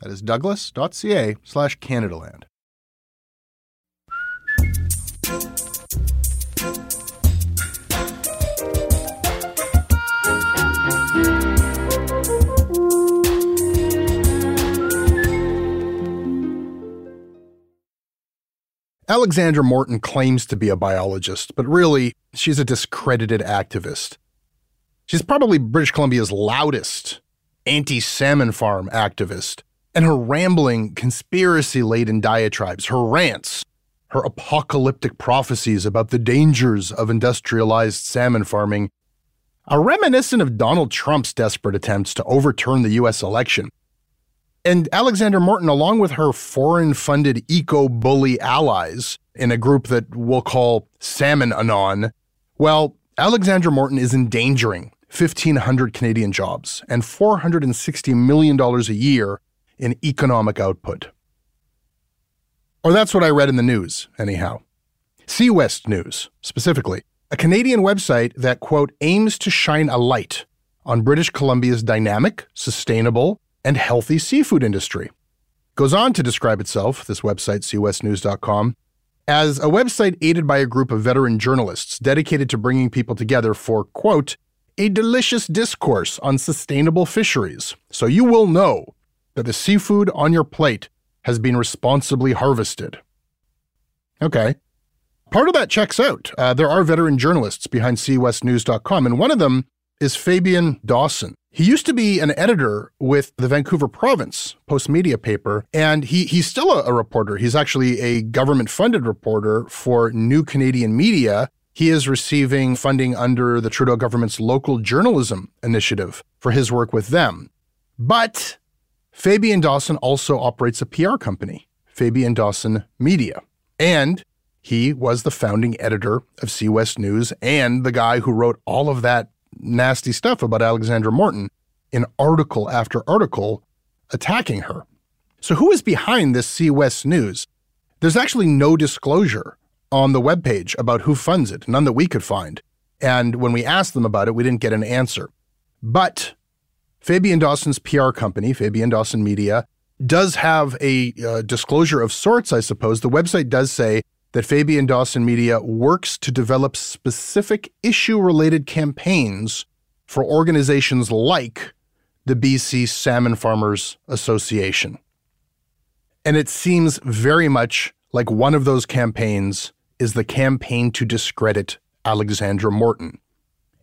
That is douglas.ca slash Canadaland. Alexandra Morton claims to be a biologist, but really, she's a discredited activist. She's probably British Columbia's loudest anti salmon farm activist, and her rambling, conspiracy laden diatribes, her rants, her apocalyptic prophecies about the dangers of industrialized salmon farming are reminiscent of Donald Trump's desperate attempts to overturn the US election. And Alexandra Morton, along with her foreign funded eco bully allies in a group that we'll call Salmon Anon, well, Alexandra Morton is endangering 1,500 Canadian jobs and $460 million a year in economic output. Or that's what I read in the news, anyhow. Seawest News, specifically, a Canadian website that, quote, aims to shine a light on British Columbia's dynamic, sustainable, and healthy seafood industry. Goes on to describe itself, this website, seawestnews.com, as a website aided by a group of veteran journalists dedicated to bringing people together for, quote, a delicious discourse on sustainable fisheries, so you will know that the seafood on your plate has been responsibly harvested. Okay. Part of that checks out. Uh, there are veteran journalists behind SeaWestNews.com, and one of them is Fabian Dawson. He used to be an editor with the Vancouver Province Postmedia paper, and he, he's still a, a reporter. He's actually a government funded reporter for New Canadian Media. He is receiving funding under the Trudeau government's local journalism initiative for his work with them. But Fabian Dawson also operates a PR company, Fabian Dawson Media. And he was the founding editor of SeaWest News and the guy who wrote all of that nasty stuff about Alexandra Morton in article after article attacking her. So, who is behind this SeaWest News? There's actually no disclosure on the webpage about who funds it, none that we could find. And when we asked them about it, we didn't get an answer. But Fabian Dawson's PR company, Fabian Dawson Media, does have a uh, disclosure of sorts, I suppose. The website does say that Fabian Dawson Media works to develop specific issue related campaigns for organizations like the BC Salmon Farmers Association. And it seems very much like one of those campaigns is the campaign to discredit Alexandra Morton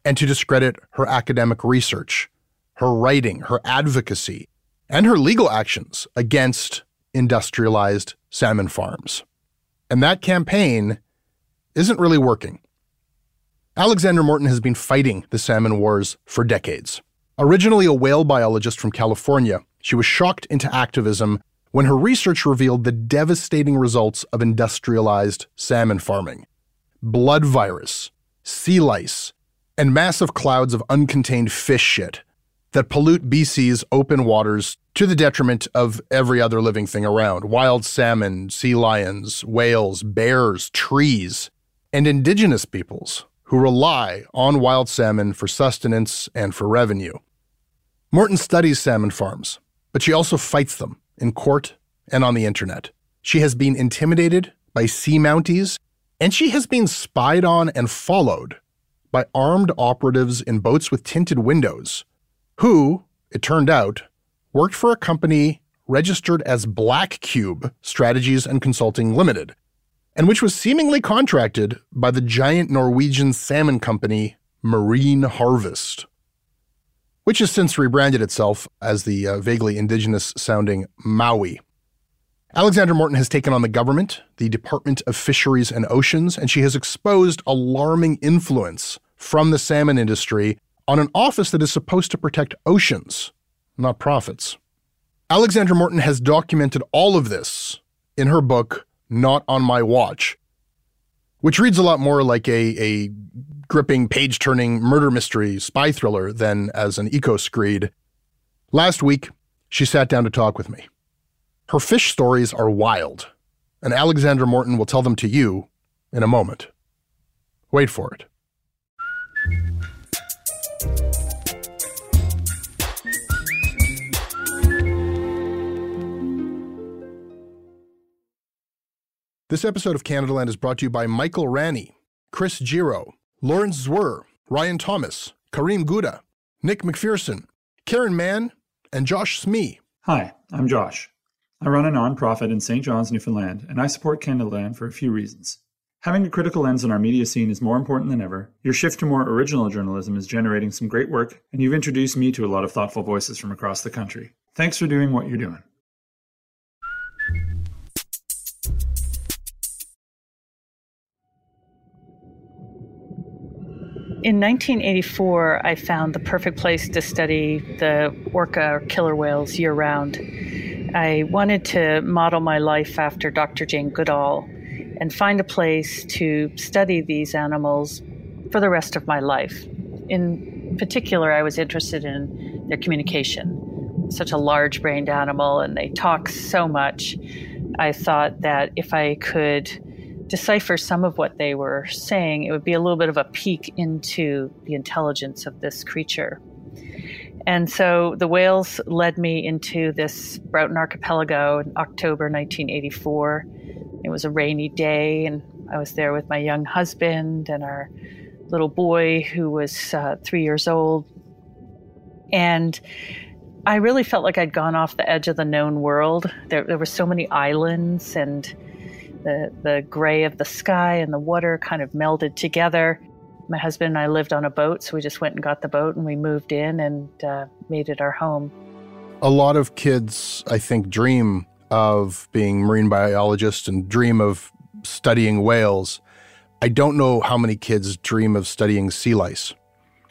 and to discredit her academic research, her writing, her advocacy, and her legal actions against industrialized salmon farms. And that campaign isn't really working. Alexandra Morton has been fighting the salmon wars for decades. Originally a whale biologist from California, she was shocked into activism when her research revealed the devastating results of industrialized salmon farming blood virus, sea lice, and massive clouds of uncontained fish shit that pollute BC's open waters to the detriment of every other living thing around wild salmon, sea lions, whales, bears, trees, and indigenous peoples who rely on wild salmon for sustenance and for revenue. Morton studies salmon farms, but she also fights them in court and on the internet. She has been intimidated by sea mounties, and she has been spied on and followed by armed operatives in boats with tinted windows, who, it turned out, worked for a company registered as Black Cube Strategies and Consulting Limited, and which was seemingly contracted by the giant Norwegian salmon company Marine Harvest, which has since rebranded itself as the uh, vaguely indigenous sounding Mowi. Alexandra Morton has taken on the government, the Department of Fisheries and Oceans, and she has exposed alarming influence from the salmon industry on an office that is supposed to protect oceans, not profits. Alexandra Morton has documented all of this in her book, Not on My Watch, which reads a lot more like a, a gripping, page turning murder mystery spy thriller than as an eco screed. Last week, she sat down to talk with me. Her fish stories are wild, and Alexandra Morton will tell them to you in a moment. Wait for it. This episode of Canadaland is brought to you by Michael Ranney, Chris Giro, Lawrence Zwir, Ryan Thomas, Kareem Gouda, Nick McPherson, Karen Mann, and Josh Smee. Hi, I'm Josh. I run a nonprofit in St. John's, Newfoundland, and I support Canadaland for a few reasons. Having a critical lens on our media scene is more important than ever. Your shift to more original journalism is generating some great work, and you've introduced me to a lot of thoughtful voices from across the country. Thanks for doing what you're doing. In 1984, I found the perfect place to study the orca or killer whales year round. I wanted to model my life after Dr. Jane Goodall and find a place to study these animals for the rest of my life. In particular, I was interested in their communication. Such a large brained animal, and they talk so much. I thought that if I could decipher some of what they were saying, it would be a little bit of a peek into the intelligence of this creature. And so the whales led me into this Broughton Archipelago in October 1984. It was a rainy day, and I was there with my young husband and our little boy who was uh, three years old. And I really felt like I'd gone off the edge of the known world. There, there were so many islands, and the, the gray of the sky and the water kind of melded together my husband and I lived on a boat, so we just went and got the boat and we moved in and uh, made it our home. A lot of kids, I think, dream of being marine biologists and dream of studying whales. I don't know how many kids dream of studying sea lice.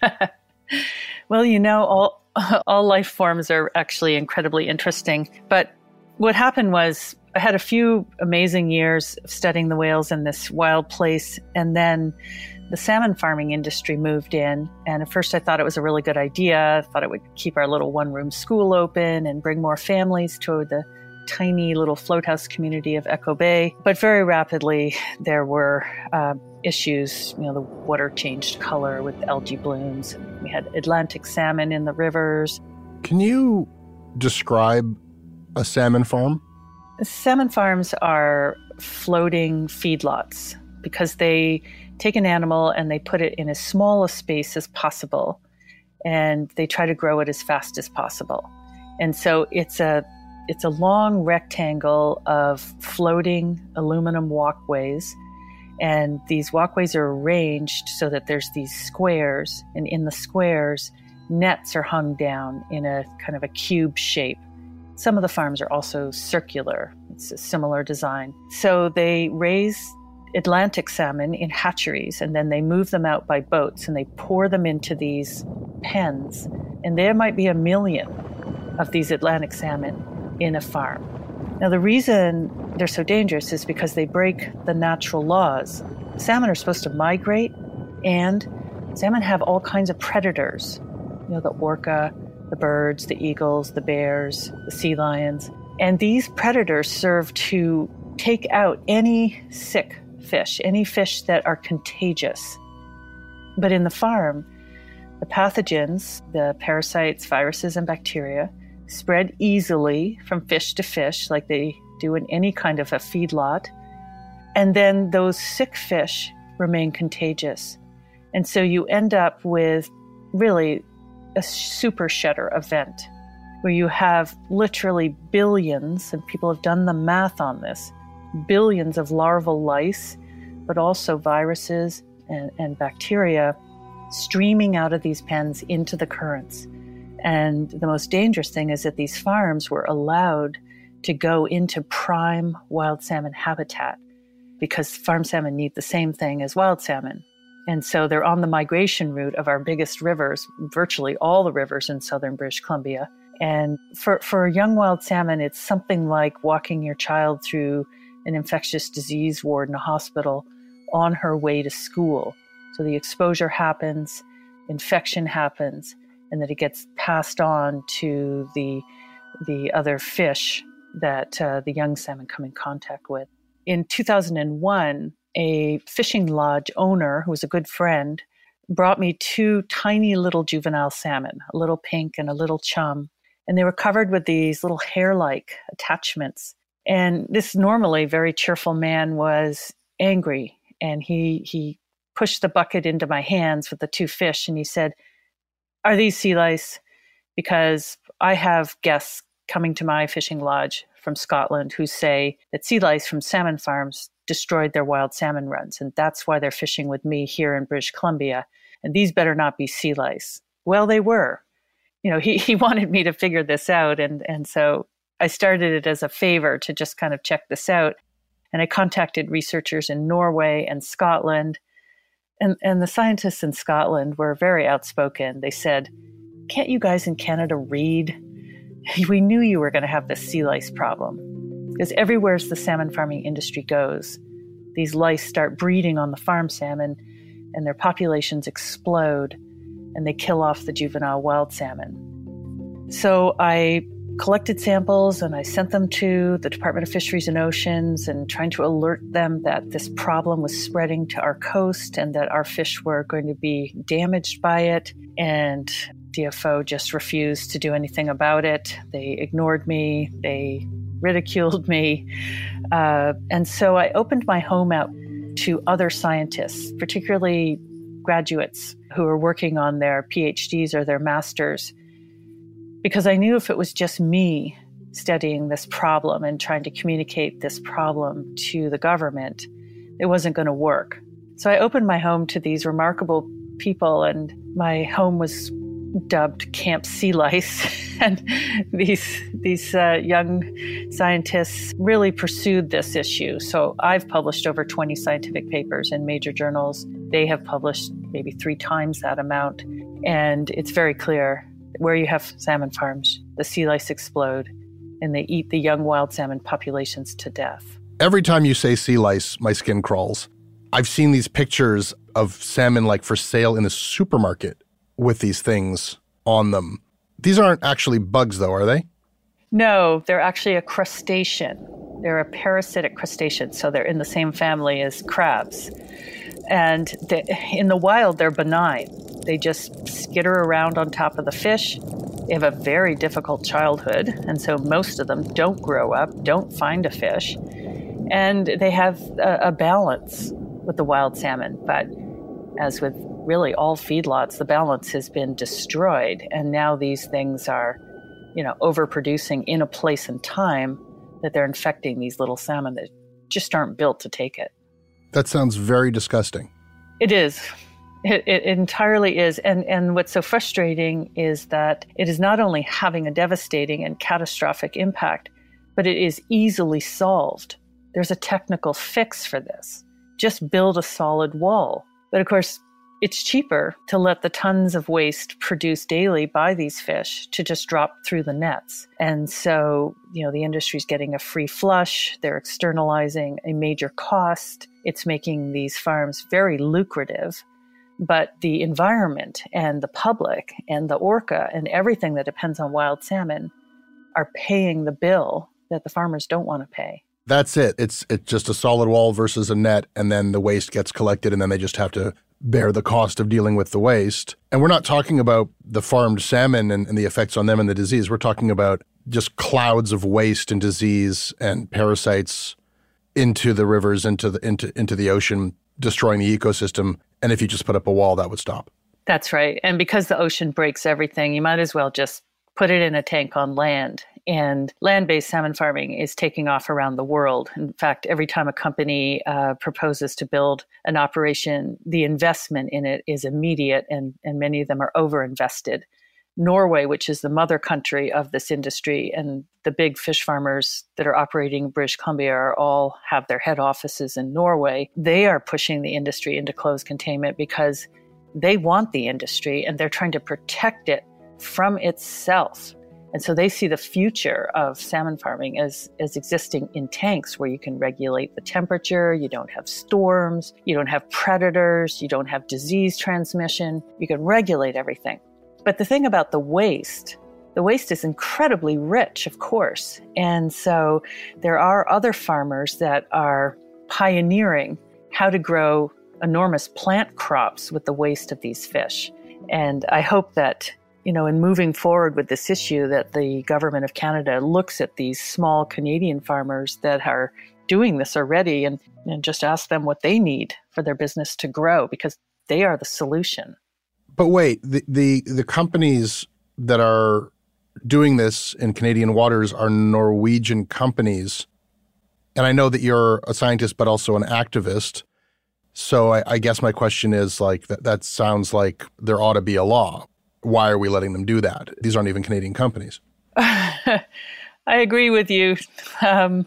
well, you know, all all life forms are actually incredibly interesting. But what happened was I had a few amazing years of studying the whales in this wild place, and then the salmon farming industry moved in. And at first, I thought it was a really good idea. I thought it would keep our little one room school open and bring more families to the tiny little floathouse community of Echo Bay. But very rapidly, there were uh, issues. You know, the water changed color with algae blooms. We had Atlantic salmon in the rivers. Can you describe a salmon farm? Salmon farms are floating feedlots because they take an animal and they put it in as small a space as possible and they try to grow it as fast as possible. And so it's a it's a long rectangle of floating aluminum walkways and these walkways are arranged so that there's these squares and in the squares nets are hung down in a kind of a cube shape. Some of the farms are also circular. It's a similar design. So they raise Atlantic salmon in hatcheries and then they move them out by boats and they pour them into these pens. And there might be a million of these Atlantic salmon in a farm. Now, the reason they're so dangerous is because they break the natural laws. Salmon are supposed to migrate, and salmon have all kinds of predators. You know, the orca, the birds, the eagles, the bears, the sea lions. And these predators serve to take out any sick fish, any fish that are contagious. But in the farm, the pathogens, the parasites, viruses, and bacteria, spread easily from fish to fish, like they do in any kind of a feedlot. And then those sick fish remain contagious. And so you end up with really a super shedder event where you have literally billions, and people have done the math on this billions of larval lice, but also viruses and, and bacteria streaming out of these pens into the currents. And the most dangerous thing is that these farms were allowed to go into prime wild salmon habitat because farm salmon need the same thing as wild salmon. And so they're on the migration route of our biggest rivers, virtually all the rivers in southern British Columbia. And for, for a young wild salmon, it's something like walking your child through an infectious disease ward in a hospital on her way to school. So the exposure happens, infection happens, and then it gets passed on to the the other fish that uh, the young salmon come in contact with. In 2001, a fishing lodge owner who was a good friend brought me two tiny little juvenile salmon, a little pink and a little chum, and they were covered with these little hair-like attachments. And this normally very cheerful man was angry, and he he pushed the bucket into my hands with the two fish, and he said, are these sea lice? Because I have guests coming to my fishing lodge from Scotland who say that sea lice from salmon farms destroyed their wild salmon runs, and that's why they're fishing with me here in British Columbia. And these better not be sea lice. Well, they were. You know, he, he wanted me to figure this out, and, and so I started it as a favor to just kind of check this out. And I contacted researchers in Norway and Scotland and, and the scientists in Scotland were very outspoken. They said, Can't you guys in Canada read? We knew you were going to have this sea lice problem. Because everywhere as the salmon farming industry goes, these lice start breeding on the farm salmon and their populations explode and they kill off the juvenile wild salmon. So I collected samples and I sent them to the Department of Fisheries and Oceans and trying to alert them that this problem was spreading to our coast and that our fish were going to be damaged by it. And DFO just refused to do anything about it. They ignored me, they ridiculed me. Uh, and so I opened my home out to other scientists, particularly graduates who are working on their PhDs or their masters because I knew if it was just me studying this problem and trying to communicate this problem to the government, it wasn't going to work. So I opened my home to these remarkable people, and my home was dubbed Camp Sea Lice. and these these uh, young scientists really pursued this issue. So I've published over 20 scientific papers in major journals. They have published maybe three times that amount, and it's very clear where you have salmon farms, the sea lice explode and they eat the young wild salmon populations to death. Every time you say sea lice, my skin crawls. I've seen these pictures of salmon like for sale in the supermarket with these things on them. These aren't actually bugs, though, are they? No, they're actually a crustacean. They're a parasitic crustacean, so they're in the same family as crabs. And they, in the wild, they're benign. They just skitter around on top of the fish. They have a very difficult childhood, and so most of them don't grow up, don't find a fish. And they have a, a balance with the wild salmon. But as with really all feedlots, the balance has been destroyed. And now these things are, you know, overproducing in a place and time that they're infecting these little salmon that just aren't built to take it. That sounds very disgusting. It is. It, it, entirely is. And, and what's so frustrating is that it is not only having a devastating and catastrophic impact, but it is easily solved. There's a technical fix for this. Just build a solid wall. But of course, it's cheaper to let the tons of waste produced daily by these fish to just drop through the nets. And so, you know, the industry's getting a free flush, they're externalizing a major cost. It's making these farms very lucrative. But the environment and the public and the orca and everything that depends on wild salmon are paying the bill that the farmers don't want to pay. That's it. It's it's just a solid wall versus a net, and then the waste gets collected, and then they just have to bear the cost of dealing with the waste. And we're not talking about the farmed salmon and, and, the effects on them and the disease. We're talking about just clouds of waste and disease and parasites into the rivers, into the into into the ocean, destroying the ecosystem. And if you just put up a wall, that would stop. That's right. And because the ocean breaks everything, you might as well just put it in a tank on land and land based salmon farming is taking off around the world. In fact, every time a company uh, proposes to build an operation, the investment in it is immediate, and, and many of them are over invested. Norway, which is the mother country of this industry, and the big fish farmers that are operating in British Columbia are all have their head offices in Norway. They are pushing the industry into closed containment because they want the industry and they're trying to protect it from itself. And so they see the future of salmon farming as, as existing in tanks where you can regulate the temperature, you don't have storms, you don't have predators, you don't have disease transmission, you can regulate everything. But the thing about the waste, the waste is incredibly rich, of course. And so there are other farmers that are pioneering how to grow enormous plant crops with the waste of these fish. And I hope that you know, in moving forward with this issue, that the government of Canada looks at these small Canadian farmers that are doing this already and, and just ask them what they need for their business to grow because they are the solution. But wait, the, the, the companies that are doing this in Canadian waters are Norwegian companies. And I know that you're a scientist, but also an activist. So I, I guess my question is like that, that sounds like there ought to be a law why are we letting them do that? These aren't even Canadian companies. I agree with you. Um,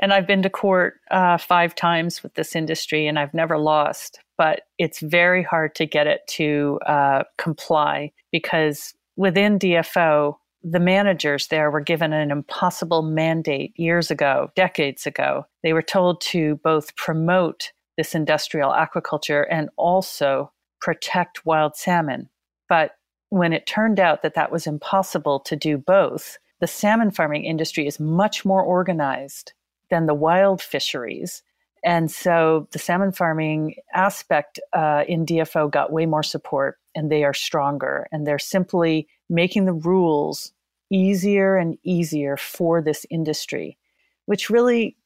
and I've been to court uh, five times with this industry and I've never lost, but it's very hard to get it to uh, comply because within DFO, the managers there were given an impossible mandate years ago, decades ago. They were told to both promote this industrial aquaculture and also protect wild salmon. But when it turned out that that was impossible to do both, the salmon farming industry is much more organized than the wild fisheries. And so the salmon farming aspect uh, in DFO got way more support and they are stronger. And they're simply making the rules easier and easier for this industry, which really,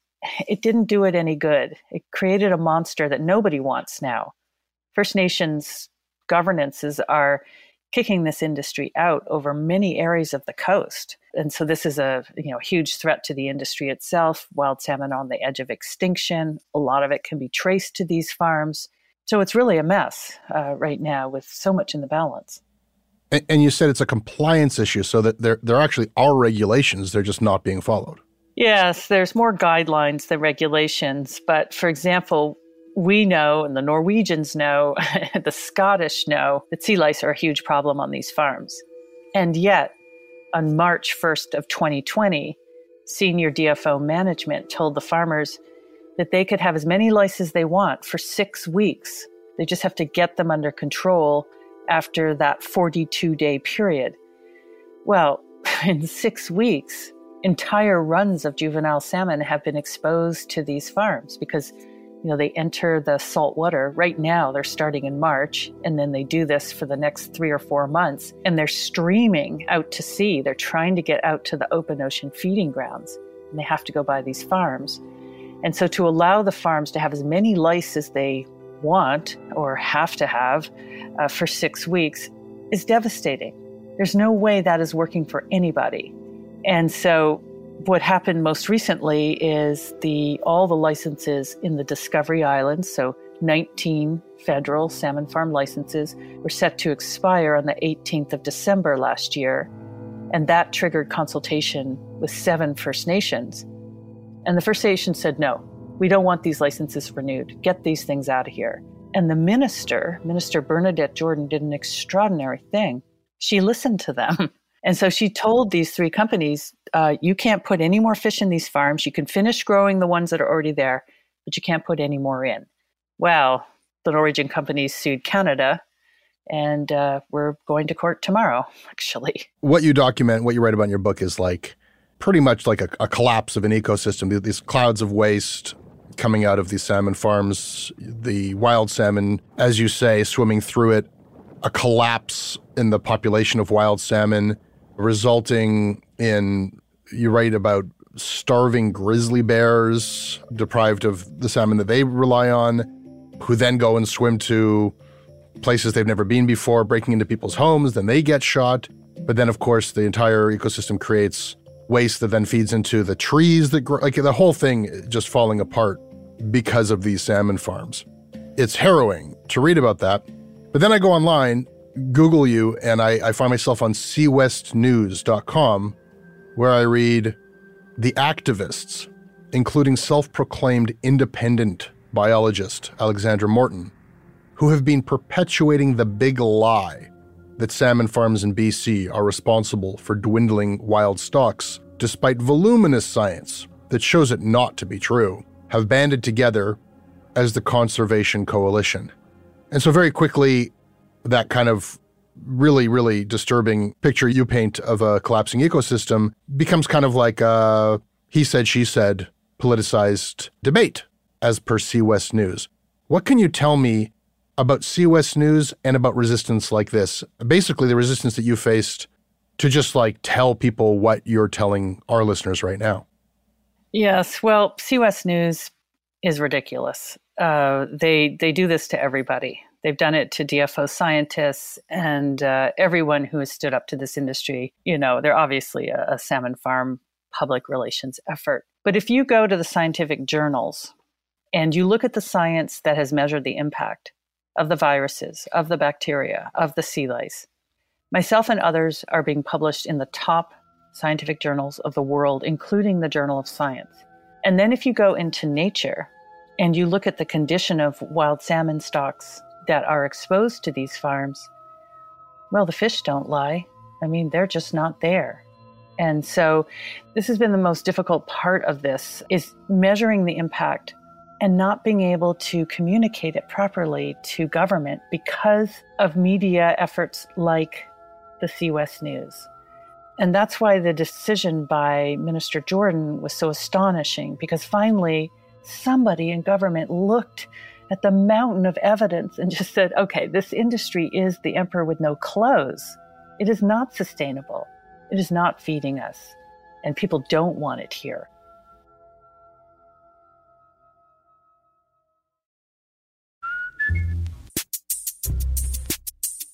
it didn't do it any good. It created a monster that nobody wants now. First Nations governances are kicking this industry out over many areas of the coast. And so this is a you know huge threat to the industry itself. Wild salmon on the edge of extinction. A lot of it can be traced to these farms. So it's really a mess uh, right now with so much in the balance. And, and you said it's a compliance issue, so that there there actually are regulations. They're just not being followed. Yes, there's more guidelines than regulations. But for example, we know, and the Norwegians know, the Scottish know, that sea lice are a huge problem on these farms. And yet, on March 1st of 2020, senior DFO management told the farmers that they could have as many lice as they want for six weeks. They just have to get them under control after that 42 day period. Well, in six weeks, entire runs of juvenile salmon have been exposed to these farms because you know, they enter the salt water. Right now, they're starting in March, and then they do this for the next three or four months, and they're streaming out to sea. They're trying to get out to the open ocean feeding grounds, and they have to go by these farms. And so to allow the farms to have as many lice as they want or have to have uh, for six weeks is devastating. There's no way that is working for anybody. And so what happened most recently is the all the licenses in the Discovery Islands, so 19 federal salmon farm licenses were set to expire on the 18th of December last year. And that triggered consultation with seven First Nations. And the First Nations said, no, we don't want these licenses renewed. Get these things out of here. And the minister, Minister Bernadette Jordan, did an extraordinary thing. She listened to them. And so she told these three companies, uh, you can't put any more fish in these farms. You can finish growing the ones that are already there, but you can't put any more in. Well, the Norwegian companies sued Canada, and uh, we're going to court tomorrow, actually. What you document, what you write about in your book is like pretty much like a, a collapse of an ecosystem, these clouds of waste coming out of these salmon farms, the wild salmon, as you say, swimming through it, a collapse in the population of wild salmon, resulting in, you write about starving grizzly bears deprived of the salmon that they rely on, who then go and swim to places they've never been before, breaking into people's homes, then they get shot. But then, of course, the entire ecosystem creates waste that then feeds into the trees that grow, like the whole thing just falling apart because of these salmon farms. It's harrowing to read about that. But then I go online Google you, and I, I find myself on seawestnews.com, where I read the activists, including self proclaimed independent biologist Alexandra Morton, who have been perpetuating the big lie that salmon farms in BC are responsible for dwindling wild stocks, despite voluminous science that shows it not to be true, have banded together as the Conservation Coalition. And so, very quickly, that kind of really, really disturbing picture you paint of a collapsing ecosystem becomes kind of like a he said, she said politicized debate, as per SeaWest News. What can you tell me about SeaWest News and about resistance like this? Basically, the resistance that you faced to just like tell people what you're telling our listeners right now. Yes, well, SeaWest News is ridiculous. Uh, they they do this to everybody. They've done it to DFO scientists and uh, everyone who has stood up to this industry. You know, they're obviously a, a salmon farm public relations effort. But if you go to the scientific journals and you look at the science that has measured the impact of the viruses, of the bacteria, of the sea lice, myself and others are being published in the top scientific journals of the world, including the Journal of Science. And then if you go into nature and you look at the condition of wild salmon stocks that are exposed to these farms, well, the fish don't lie. I mean, they're just not there. And so this has been the most difficult part of this is measuring the impact and not being able to communicate it properly to government because of media efforts like the SeaWest News. And that's why the decision by Minister Jordan was so astonishing because finally somebody in government looked at the mountain of evidence and just said, okay, this industry is the emperor with no clothes. It is not sustainable. It is not feeding us. And people don't want it here.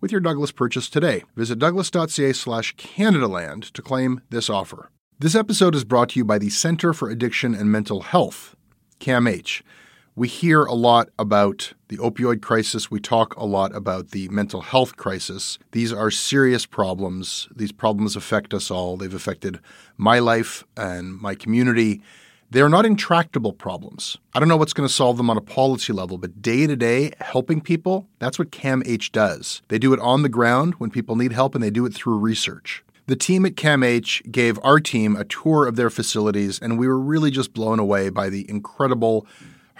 with your Douglas purchase today. Visit douglas.ca slash Canadaland to claim this offer. This episode is brought to you by the Center for Addiction and Mental Health, CAMH. We hear a lot about the opioid crisis. We talk a lot about the mental health crisis. These are serious problems. These problems affect us all. They've affected my life and my community. They're not intractable problems. I don't know what's going to solve them on a policy level, but day to day, helping people, that's what CAMH does. They do it on the ground when people need help, and they do it through research. The team at CAMH gave our team a tour of their facilities, and we were really just blown away by the incredible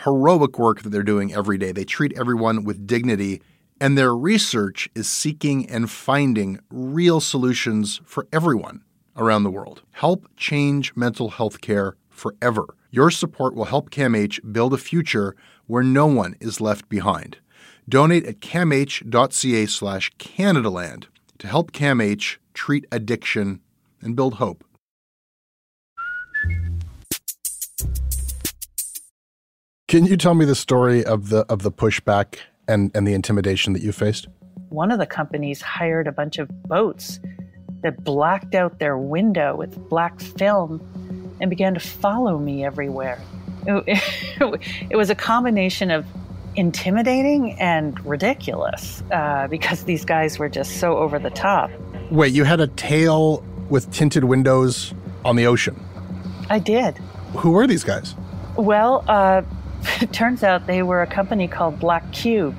heroic work that they're doing every day. They treat everyone with dignity, and their research is seeking and finding real solutions for everyone around the world. Help change mental health care forever. Your support will help CAMH build a future where no one is left behind. Donate at camh.ca slash Canadaland to help CAMH treat addiction and build hope. Can you tell me the story of the of the pushback and, and the intimidation that you faced? One of the companies hired a bunch of boats that blacked out their window with black film and began to follow me everywhere. It, it, it was a combination of intimidating and ridiculous uh, because these guys were just so over the top. Wait, you had a tail with tinted windows on the ocean? I did. Who were these guys? Well, uh, it turns out they were a company called Black Cube.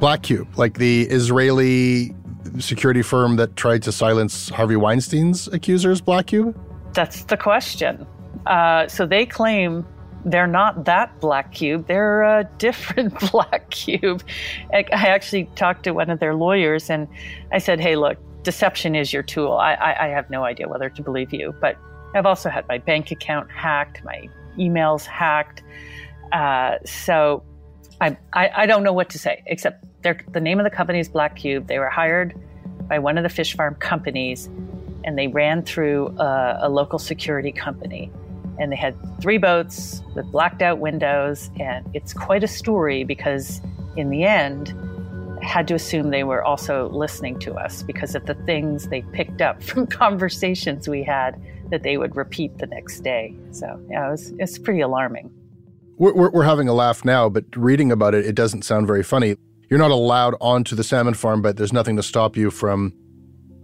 Black Cube, like the Israeli security firm that tried to silence Harvey Weinstein's accusers, Black Cube? That's the question. Uh, so they claim they're not that black cube. They're a different black cube. I actually talked to one of their lawyers and I said, hey, look, deception is your tool. I, I, I have no idea whether to believe you, but I've also had my bank account hacked, my emails hacked. Uh, so I, I, I, don't know what to say, except the name of the company is Black Cube. They were hired by one of the fish farm companies and they ran through a, a local security company. And they had three boats with blacked out windows. And it's quite a story because, in the end, I had to assume they were also listening to us because of the things they picked up from conversations we had that they would repeat the next day. So, yeah, it was, it's pretty alarming. We're, we're having a laugh now, but reading about it, it doesn't sound very funny. You're not allowed onto the salmon farm, but there's nothing to stop you from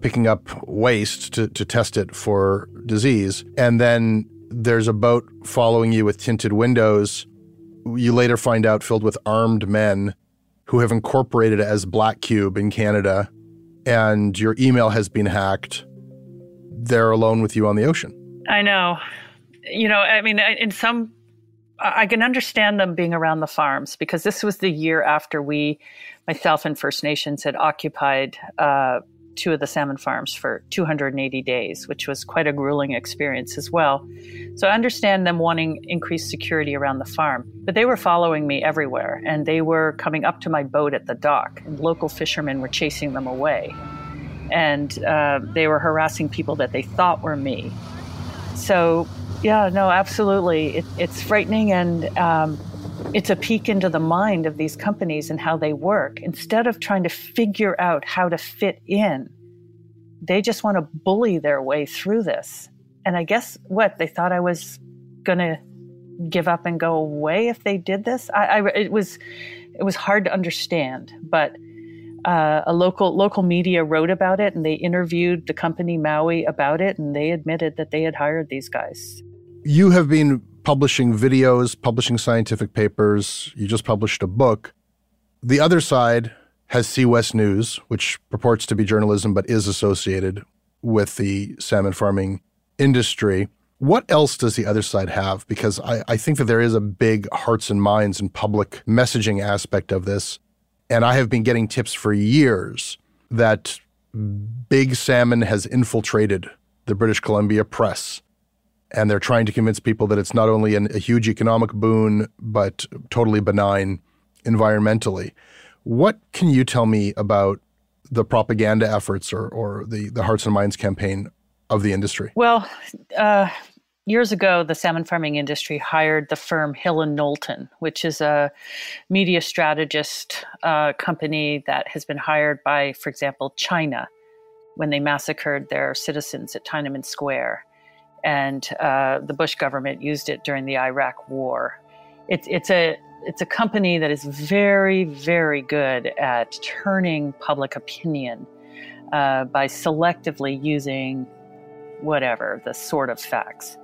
picking up waste to, to test it for disease. And then there's a boat following you with tinted windows. You later find out filled with armed men who have incorporated as Black Cube in Canada, and your email has been hacked. They're alone with you on the ocean. I know. You know, I mean, in some I can understand them being around the farms because this was the year after we, myself and First Nations, had occupied uh, two of the salmon farms for 280 days, which was quite a grueling experience as well. So I understand them wanting increased security around the farm, but they were following me everywhere and they were coming up to my boat at the dock, and local fishermen were chasing them away. And uh, they were harassing people that they thought were me. So yeah, no, absolutely. It, it's frightening and um, it's a peek into the mind of these companies and how they work. Instead of trying to figure out how to fit in, they just want to bully their way through this. And I guess what? They thought I was going to give up and go away if they did this. I, I it was it was hard to understand, but uh, a local local media wrote about it and they interviewed the company Mowi about it and they admitted that they had hired these guys you have been publishing videos, publishing scientific papers. You just published a book. The other side has SeaWest News, which purports to be journalism but is associated with the salmon farming industry. What else does the other side have? Because I, I, think that there is a big hearts and minds and public messaging aspect of this. And I have been getting tips for years that big salmon has infiltrated the British Columbia press and they're trying to convince people that it's not only an, a huge economic boon but totally benign environmentally. What can you tell me about the propaganda efforts or, or the, the Hearts and Minds campaign of the industry? Well, uh, years ago, the salmon farming industry hired the firm Hill and Knowlton, which is a media strategist uh, company that has been hired by, for example, China when they massacred their citizens at Tiananmen Square and uh, the Bush government used it during the Iraq War. It's it's a it's a company that is very, very good at turning public opinion uh, by selectively using whatever the sort of facts.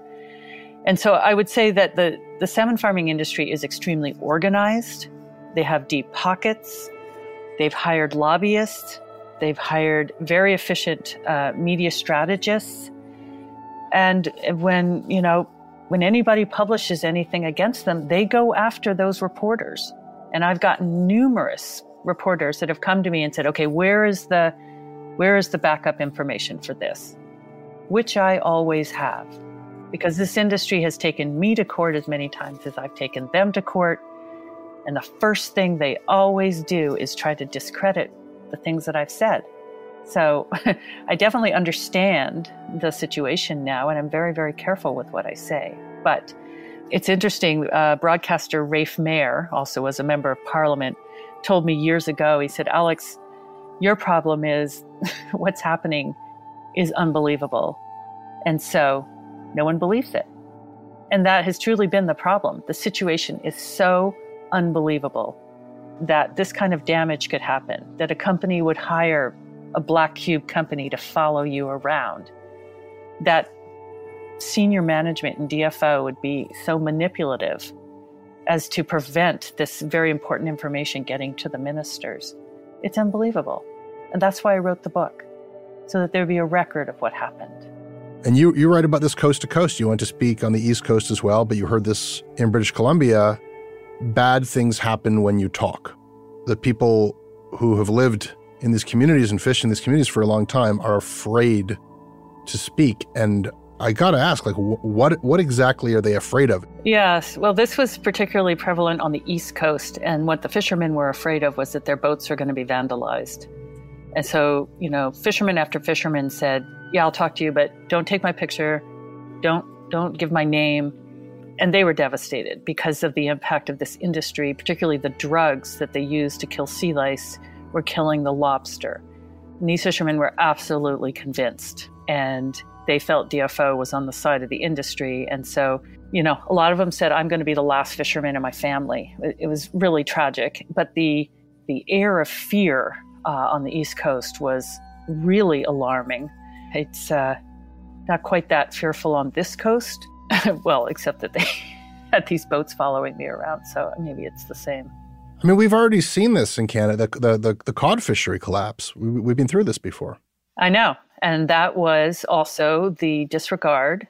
And so I would say that the, the salmon farming industry is extremely organized. They have deep pockets. They've hired lobbyists. They've hired very efficient uh, media strategists. And when, you know, when anybody publishes anything against them, they go after those reporters. And I've gotten numerous reporters that have come to me and said, okay, where is the, where is the backup information for this? Which I always have because this industry has taken me to court as many times as I've taken them to court. And the first thing they always do is try to discredit the things that I've said. So I definitely understand the situation now, and I'm very, very careful with what I say. But it's interesting. Uh, broadcaster Rafe Mair, also as a member of parliament, told me years ago, he said, Alex, your problem is what's happening is unbelievable. And so no one believes it. And that has truly been the problem. The situation is so unbelievable that this kind of damage could happen, that a company would hire a Black Cube company to follow you around, that senior management in DFO would be so manipulative as to prevent this very important information getting to the ministers. It's unbelievable. And that's why I wrote the book, so that there'd be a record of what happened. And you you write about this coast to coast. You went to speak on the East Coast as well, but you heard this in British Columbia. Bad things happen when you talk. The people who have lived in these communities and fish in these communities for a long time are afraid to speak. And I got to ask, like, what what exactly are they afraid of? Yes, well, this was particularly prevalent on the East Coast, and what the fishermen were afraid of was that their boats are going to be vandalized. And so, you know, fisherman after fisherman said, "Yeah, I'll talk to you, but don't take my picture. Don't don't give my name." And they were devastated because of the impact of this industry, particularly the drugs that they use to kill sea lice were killing the lobster. And these fishermen were absolutely convinced and they felt DFO was on the side of the industry. And so, you know, a lot of them said, I'm going to be the last fisherman in my family. It, was really tragic. But the, the air of fear uh, on the East Coast was really alarming. It's uh, not quite that fearful on this coast. well, except that they had these boats following me around, so maybe it's the same. I mean, we've already seen this in Canada, the, the, the cod fishery collapse. We, we've been through this before. I know. And that was also the disregard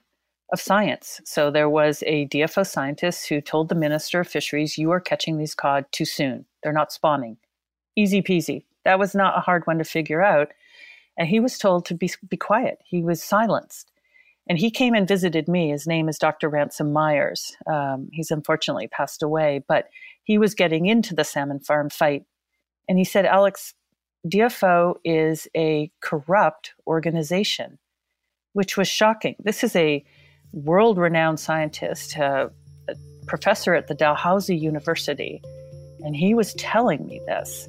of science. So there was a DFO scientist who told the Minister of Fisheries, You are catching these cod too soon. They're not spawning. Easy peasy. That was not a hard one to figure out. And he was told to be, be quiet. He was silenced. And he came and visited me. His name is Dr. Ransom Myers. Um, he's unfortunately passed away, but he was getting into the salmon farm fight. And he said, Alex, DFO is a corrupt organization, which was shocking. This is a world renowned scientist, uh, a professor at the Dalhousie University, and he was telling me this.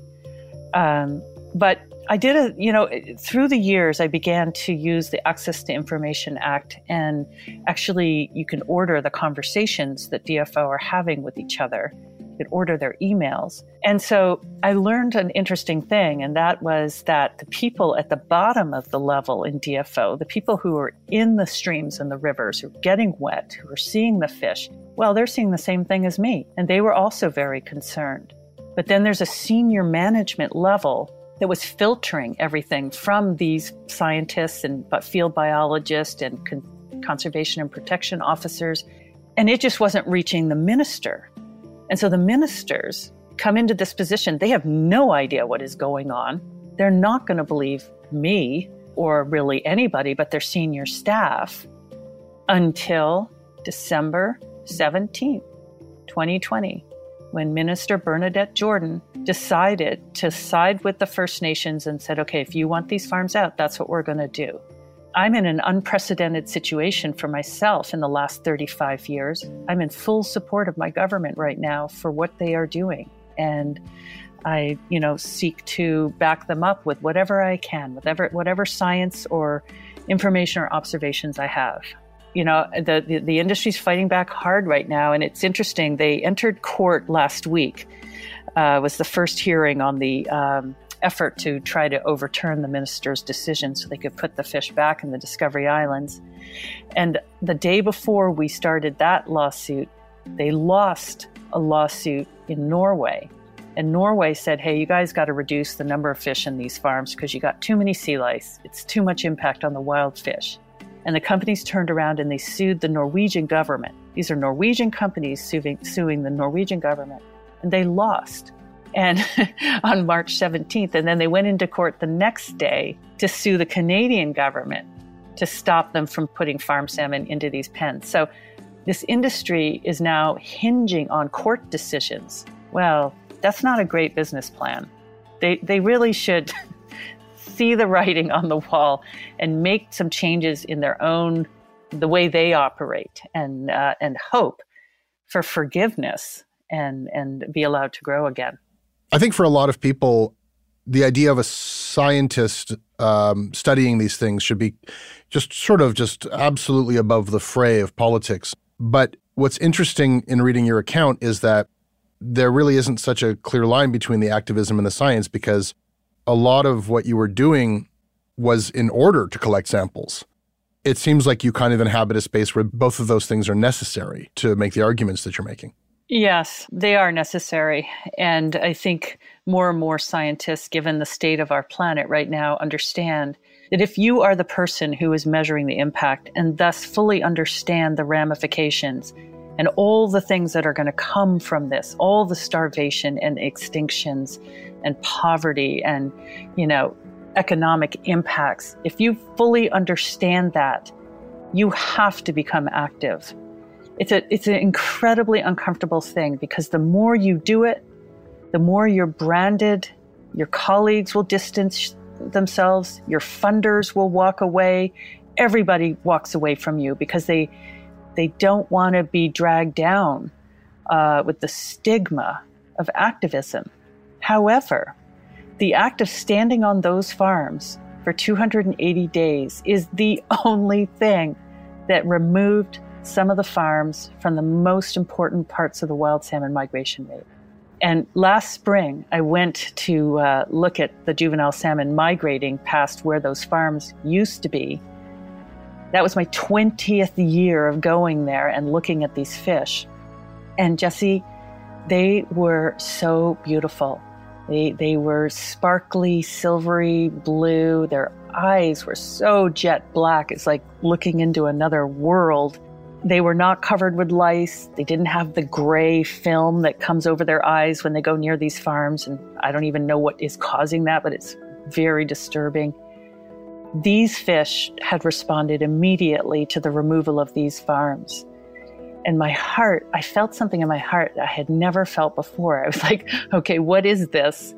Um, but I did a, you know, through the years, I began to use the Access to Information Act, and actually, you can order the conversations that DFO are having with each other. You can order their emails. And so I learned an interesting thing, and that was that the people at the bottom of the level in DFO, the people who are in the streams and the rivers, who are getting wet, who are seeing the fish, well, they're seeing the same thing as me. And they were also very concerned. But then there's a senior management level that was filtering everything from these scientists and field biologists and con- conservation and protection officers. And it just wasn't reaching the minister. And so the ministers come into this position. They have no idea what is going on. They're not going to believe me or really anybody but their senior staff until December 17th, 2020 when Minister Bernadette Jordan decided to side with the First Nations and said, okay, if you want these farms out, that's what we're going to do. I'm in an unprecedented situation for myself in the last 35 years. I'm in full support of my government right now for what they are doing. And I, you know, seek to back them up with whatever I can, whatever whatever science or information or observations I have. You know, the, the, the industry's fighting back hard right now. And it's interesting. They entered court last week, uh, was the first hearing on the um, effort to try to overturn the minister's decision so they could put the fish back in the Discovery Islands. And the day before we started that lawsuit, they lost a lawsuit in Norway. And Norway said, hey, you guys got to reduce the number of fish in these farms because you got too many sea lice. It's too much impact on the wild fish. And the companies turned around and they sued the Norwegian government. These are Norwegian companies suing, suing the Norwegian government. And they lost. And on March 17th, and then they went into court the next day to sue the Canadian government to stop them from putting farm salmon into these pens. So this industry is now hinging on court decisions. Well, that's not a great business plan. They, they really should see the writing on the wall and make some changes in their own, the way they operate and, uh, and hope for forgiveness and, and be allowed to grow again. I think for a lot of people, the idea of a scientist um, studying these things should be just sort of just absolutely above the fray of politics. But what's interesting in reading your account is that there really isn't such a clear line between the activism and the science because a lot of what you were doing was in order to collect samples. It seems like you kind of inhabit a space where both of those things are necessary to make the arguments that you're making. Yes, they are necessary. And I think more and more scientists, given the state of our planet right now, understand that if you are the person who is measuring the impact and thus fully understand the ramifications and all the things that are going to come from this, all the starvation and extinctions and poverty and, you know, economic impacts, if you fully understand that, you have to become active it's a it's an incredibly uncomfortable thing because the more you do it, the more you're branded, your colleagues will distance themselves, your funders will walk away, everybody walks away from you because they they don't want to be dragged down uh, with the stigma of activism. However, the act of standing on those farms for 280 days is the only thing that removed some of the farms from the most important parts of the wild salmon migration route. And last spring, I went to uh, look at the juvenile salmon migrating past where those farms used to be. That was my 20th year of going there and looking at these fish. And Jesse, they were so beautiful. They, they were sparkly, silvery blue. Their eyes were so jet black. It's like looking into another world. They were not covered with lice. They didn't have the gray film that comes over their eyes when they go near these farms. And I don't even know what is causing that, but it's very disturbing. These fish had responded immediately to the removal of these farms. And my heart, I felt something in my heart that I had never felt before. I was like, okay, what is this?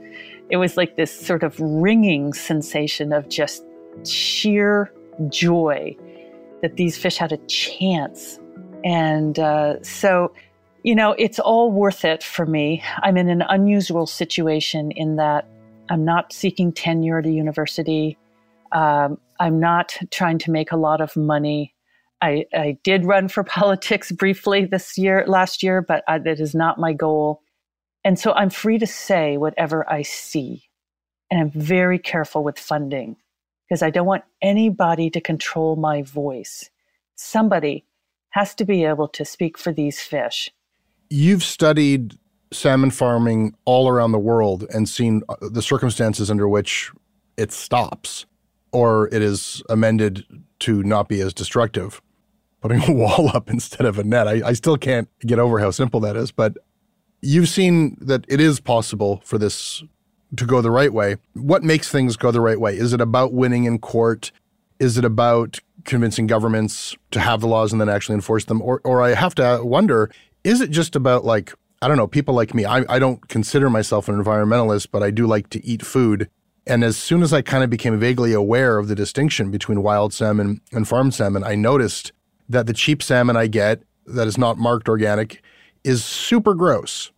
It was like this sort of ringing sensation of just sheer joy that these fish had a chance. And uh, so, you know, it's all worth it for me. I'm in an unusual situation in that I'm not seeking tenure at a university. Um, I'm not trying to make a lot of money. I, I, did run for politics briefly this year, last year, but I, that is not my goal. And so I'm free to say whatever I see. And I'm very careful with funding because I don't want anybody to control my voice. Somebody has to be able to speak for these fish. You've studied salmon farming all around the world and seen uh, the circumstances under which it stops or it is amended to not be as destructive. Putting a wall up instead of a net. I, I still can't get over how simple that is, but you've seen that it is possible for this to go the right way. What makes things go the right way? Is it about winning in court? Is it about convincing governments to have the laws and then actually enforce them? Or, or I have to wonder, is it just about like, I don't know, people like me? I, I don't consider myself an environmentalist, but I do like to eat food. And as soon as I kind of became vaguely aware of the distinction between wild salmon and farm salmon, I noticed that the cheap salmon I get that is not marked organic is super gross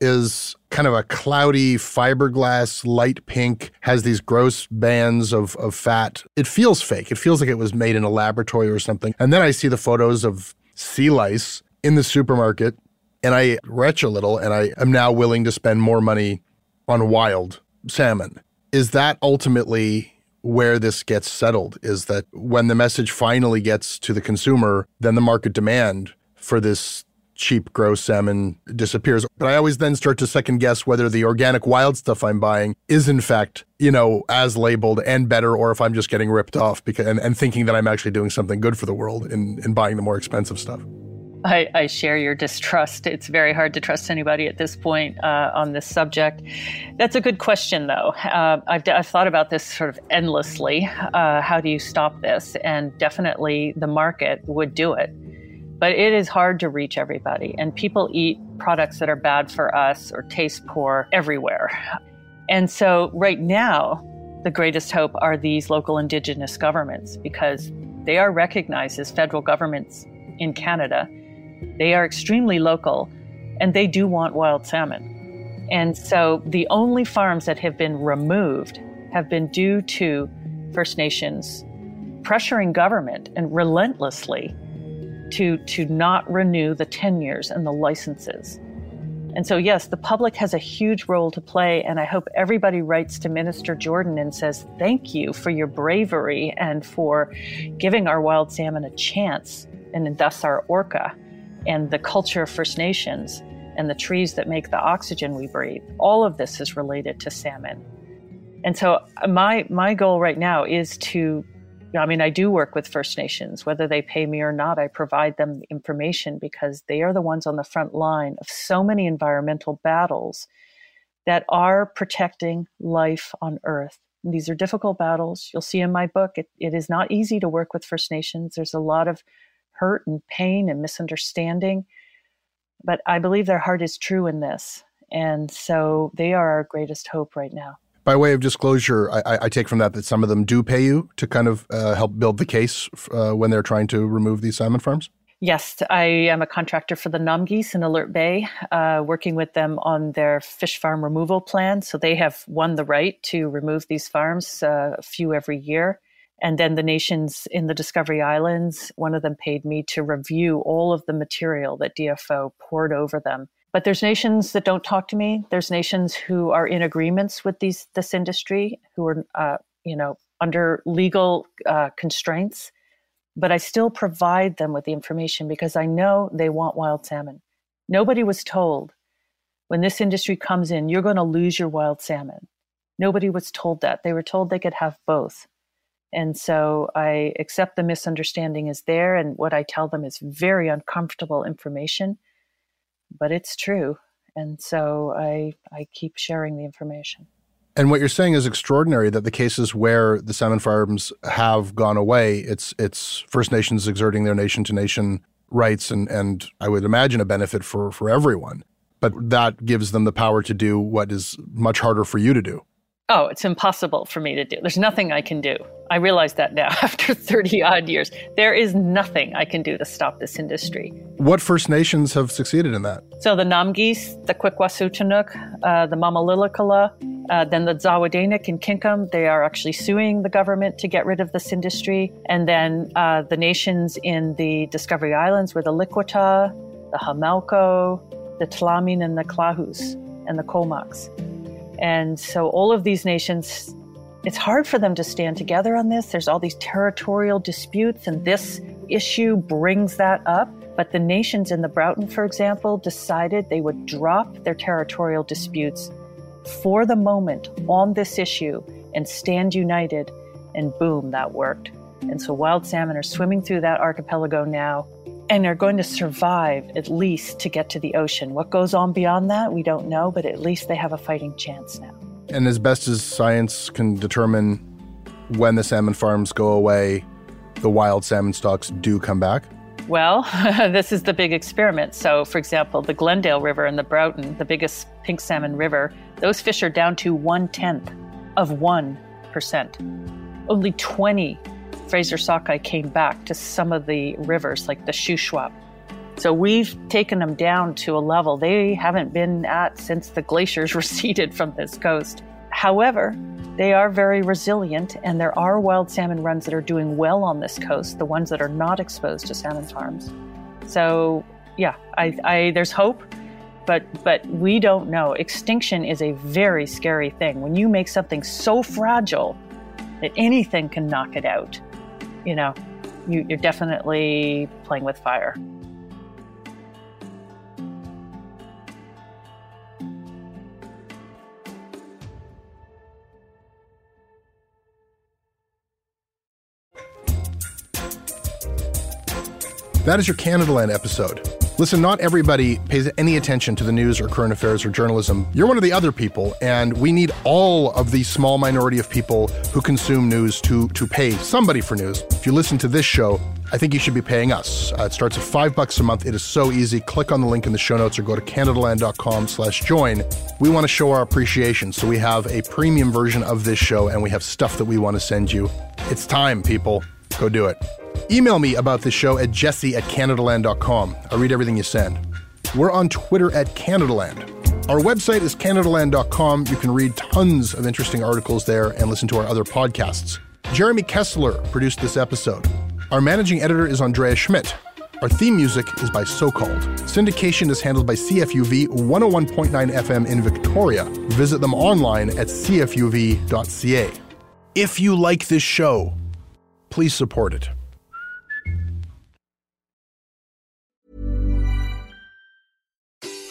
is kind of a cloudy fiberglass, light pink, has these gross bands of, of fat. It feels fake. It feels like it was made in a laboratory or something. And then I see the photos of sea lice in the supermarket and I retch a little and I am now willing to spend more money on wild salmon. Is that ultimately where this gets settled? Is that when the message finally gets to the consumer, then the market demand for this cheap gross salmon disappears. But I always then start to second guess whether the organic wild stuff I'm buying is in fact, you know, as labeled and better, or if I'm just getting ripped off because and, and thinking that I'm actually doing something good for the world in, in buying the more expensive stuff. I, I, share your distrust. It's very hard to trust anybody at this point uh, on this subject. That's a good question, though. Uh, I've, I've, thought about this sort of endlessly. Uh, how do you stop this? And definitely the market would do it. But it is hard to reach everybody, and people eat products that are bad for us or taste poor everywhere. And so, right now, the greatest hope are these local indigenous governments because they are recognized as federal governments in Canada they are extremely local and they do want wild salmon. And so the only farms that have been removed have been due to First Nations pressuring government and relentlessly to, to not renew the tenures and the licenses. And so, yes, the public has a huge role to play. And I hope everybody writes to Minister Jordan and says, Thank you for your bravery and for giving our wild salmon a chance, and thus our orca and the culture of First Nations and the trees that make the oxygen we breathe. All of this is related to salmon. And so uh, my my goal right now is to I mean I do work with First Nations whether they pay me or not I provide them information because they are the ones on the front line of so many environmental battles that are protecting life on earth. And these are difficult battles. You'll see in my book it, it is not easy to work with First Nations. There's a lot of hurt and pain and misunderstanding. But I believe their heart is true in this. And so they are our greatest hope right now. By way of disclosure, I, I take from that that some of them do pay you to kind of uh, help build the case uh, when they're trying to remove these salmon farms? Yes, I am a contractor for the Namgis in Alert Bay, uh, working with them on their fish farm removal plan. So they have won the right to remove these farms, uh, a few every year. And then the nations in the Discovery Islands, one of them paid me to review all of the material that DFO poured over them. But there's nations that don't talk to me. There's nations who are in agreements with these this industry, who are uh, you know under legal uh, constraints. But I still provide them with the information because I know they want wild salmon. Nobody was told when this industry comes in, you're going to lose your wild salmon. Nobody was told that. They were told they could have both. And so I accept the misunderstanding is there, and what I tell them is very uncomfortable information, but it's true. And so I, I keep sharing the information. And what you're saying is extraordinary that the cases where the salmon farms have gone away, it's it's First Nations exerting their nation to nation rights and, and I would imagine a benefit for, for everyone. But that gives them the power to do what is much harder for you to do. Oh, it's impossible for me to do. There's nothing I can do. I realize that now after 30 odd years. There is nothing I can do to stop this industry. What First Nations have succeeded in that? So the Namgis, the Kwikwasut'inuxw, uh, the Mamalilikulla, uh, then the Dzawada'enuxw in Kingcome, they are actually suing the government to get rid of this industry. And then uh, the nations in the Discovery Islands were the Likwata, the Homalco, the Tla'amin, and the Klahoose, and the K'ómoks. And so all of these nations, it's hard for them to stand together on this. There's all these territorial disputes, and this issue brings that up. But the nations in the Broughton, for example, decided they would drop their territorial disputes for the moment on this issue and stand united. And boom, that worked. And so wild salmon are swimming through that archipelago now and are going to survive at least to get to the ocean. What goes on beyond that, we don't know, but at least they have a fighting chance now. And as best as science can determine when the salmon farms go away, the wild salmon stocks do come back? Well, this is the big experiment. So, for example, the Glendale River and the Broughton, the biggest pink salmon river, those fish are down to one tenth of 1%. Only 20 Fraser sockeye came back to some of the rivers like the Shuswap. So we've taken them down to a level they haven't been at since the glaciers receded from this coast. However, they are very resilient, and there are wild salmon runs that are doing well on this coast, the ones that are not exposed to salmon farms. So, yeah, I, I, there's hope, but but we don't know. Extinction is a very scary thing. When you make something so fragile that anything can knock it out, you know, you, you're definitely playing with fire. That is your Canadaland episode. Listen, not everybody pays any attention to the news or current affairs or journalism. You're one of the other people, and we need all of the small minority of people who consume news to, to pay somebody for news. If you listen to this show, I think you should be paying us. Uh, it starts at five bucks a month. It is so easy. Click on the link in the show notes or go to canadaland.com slash join. We want to show our appreciation, so we have a premium version of this show, and we have stuff that we want to send you. It's time, people. Go do it. Email me about this show at jesse at canadaland.com. I read everything you send. We're on Twitter at Canadaland. Our website is canadaland.com. You can read tons of interesting articles there and listen to our other podcasts. Jeremy Kessler produced this episode. Our managing editor is Andrea Schmidt. Our theme music is by So Called. Syndication is handled by CFUV 101.9 FM in Victoria. Visit them online at cfuv.ca. If you like this show, please support it.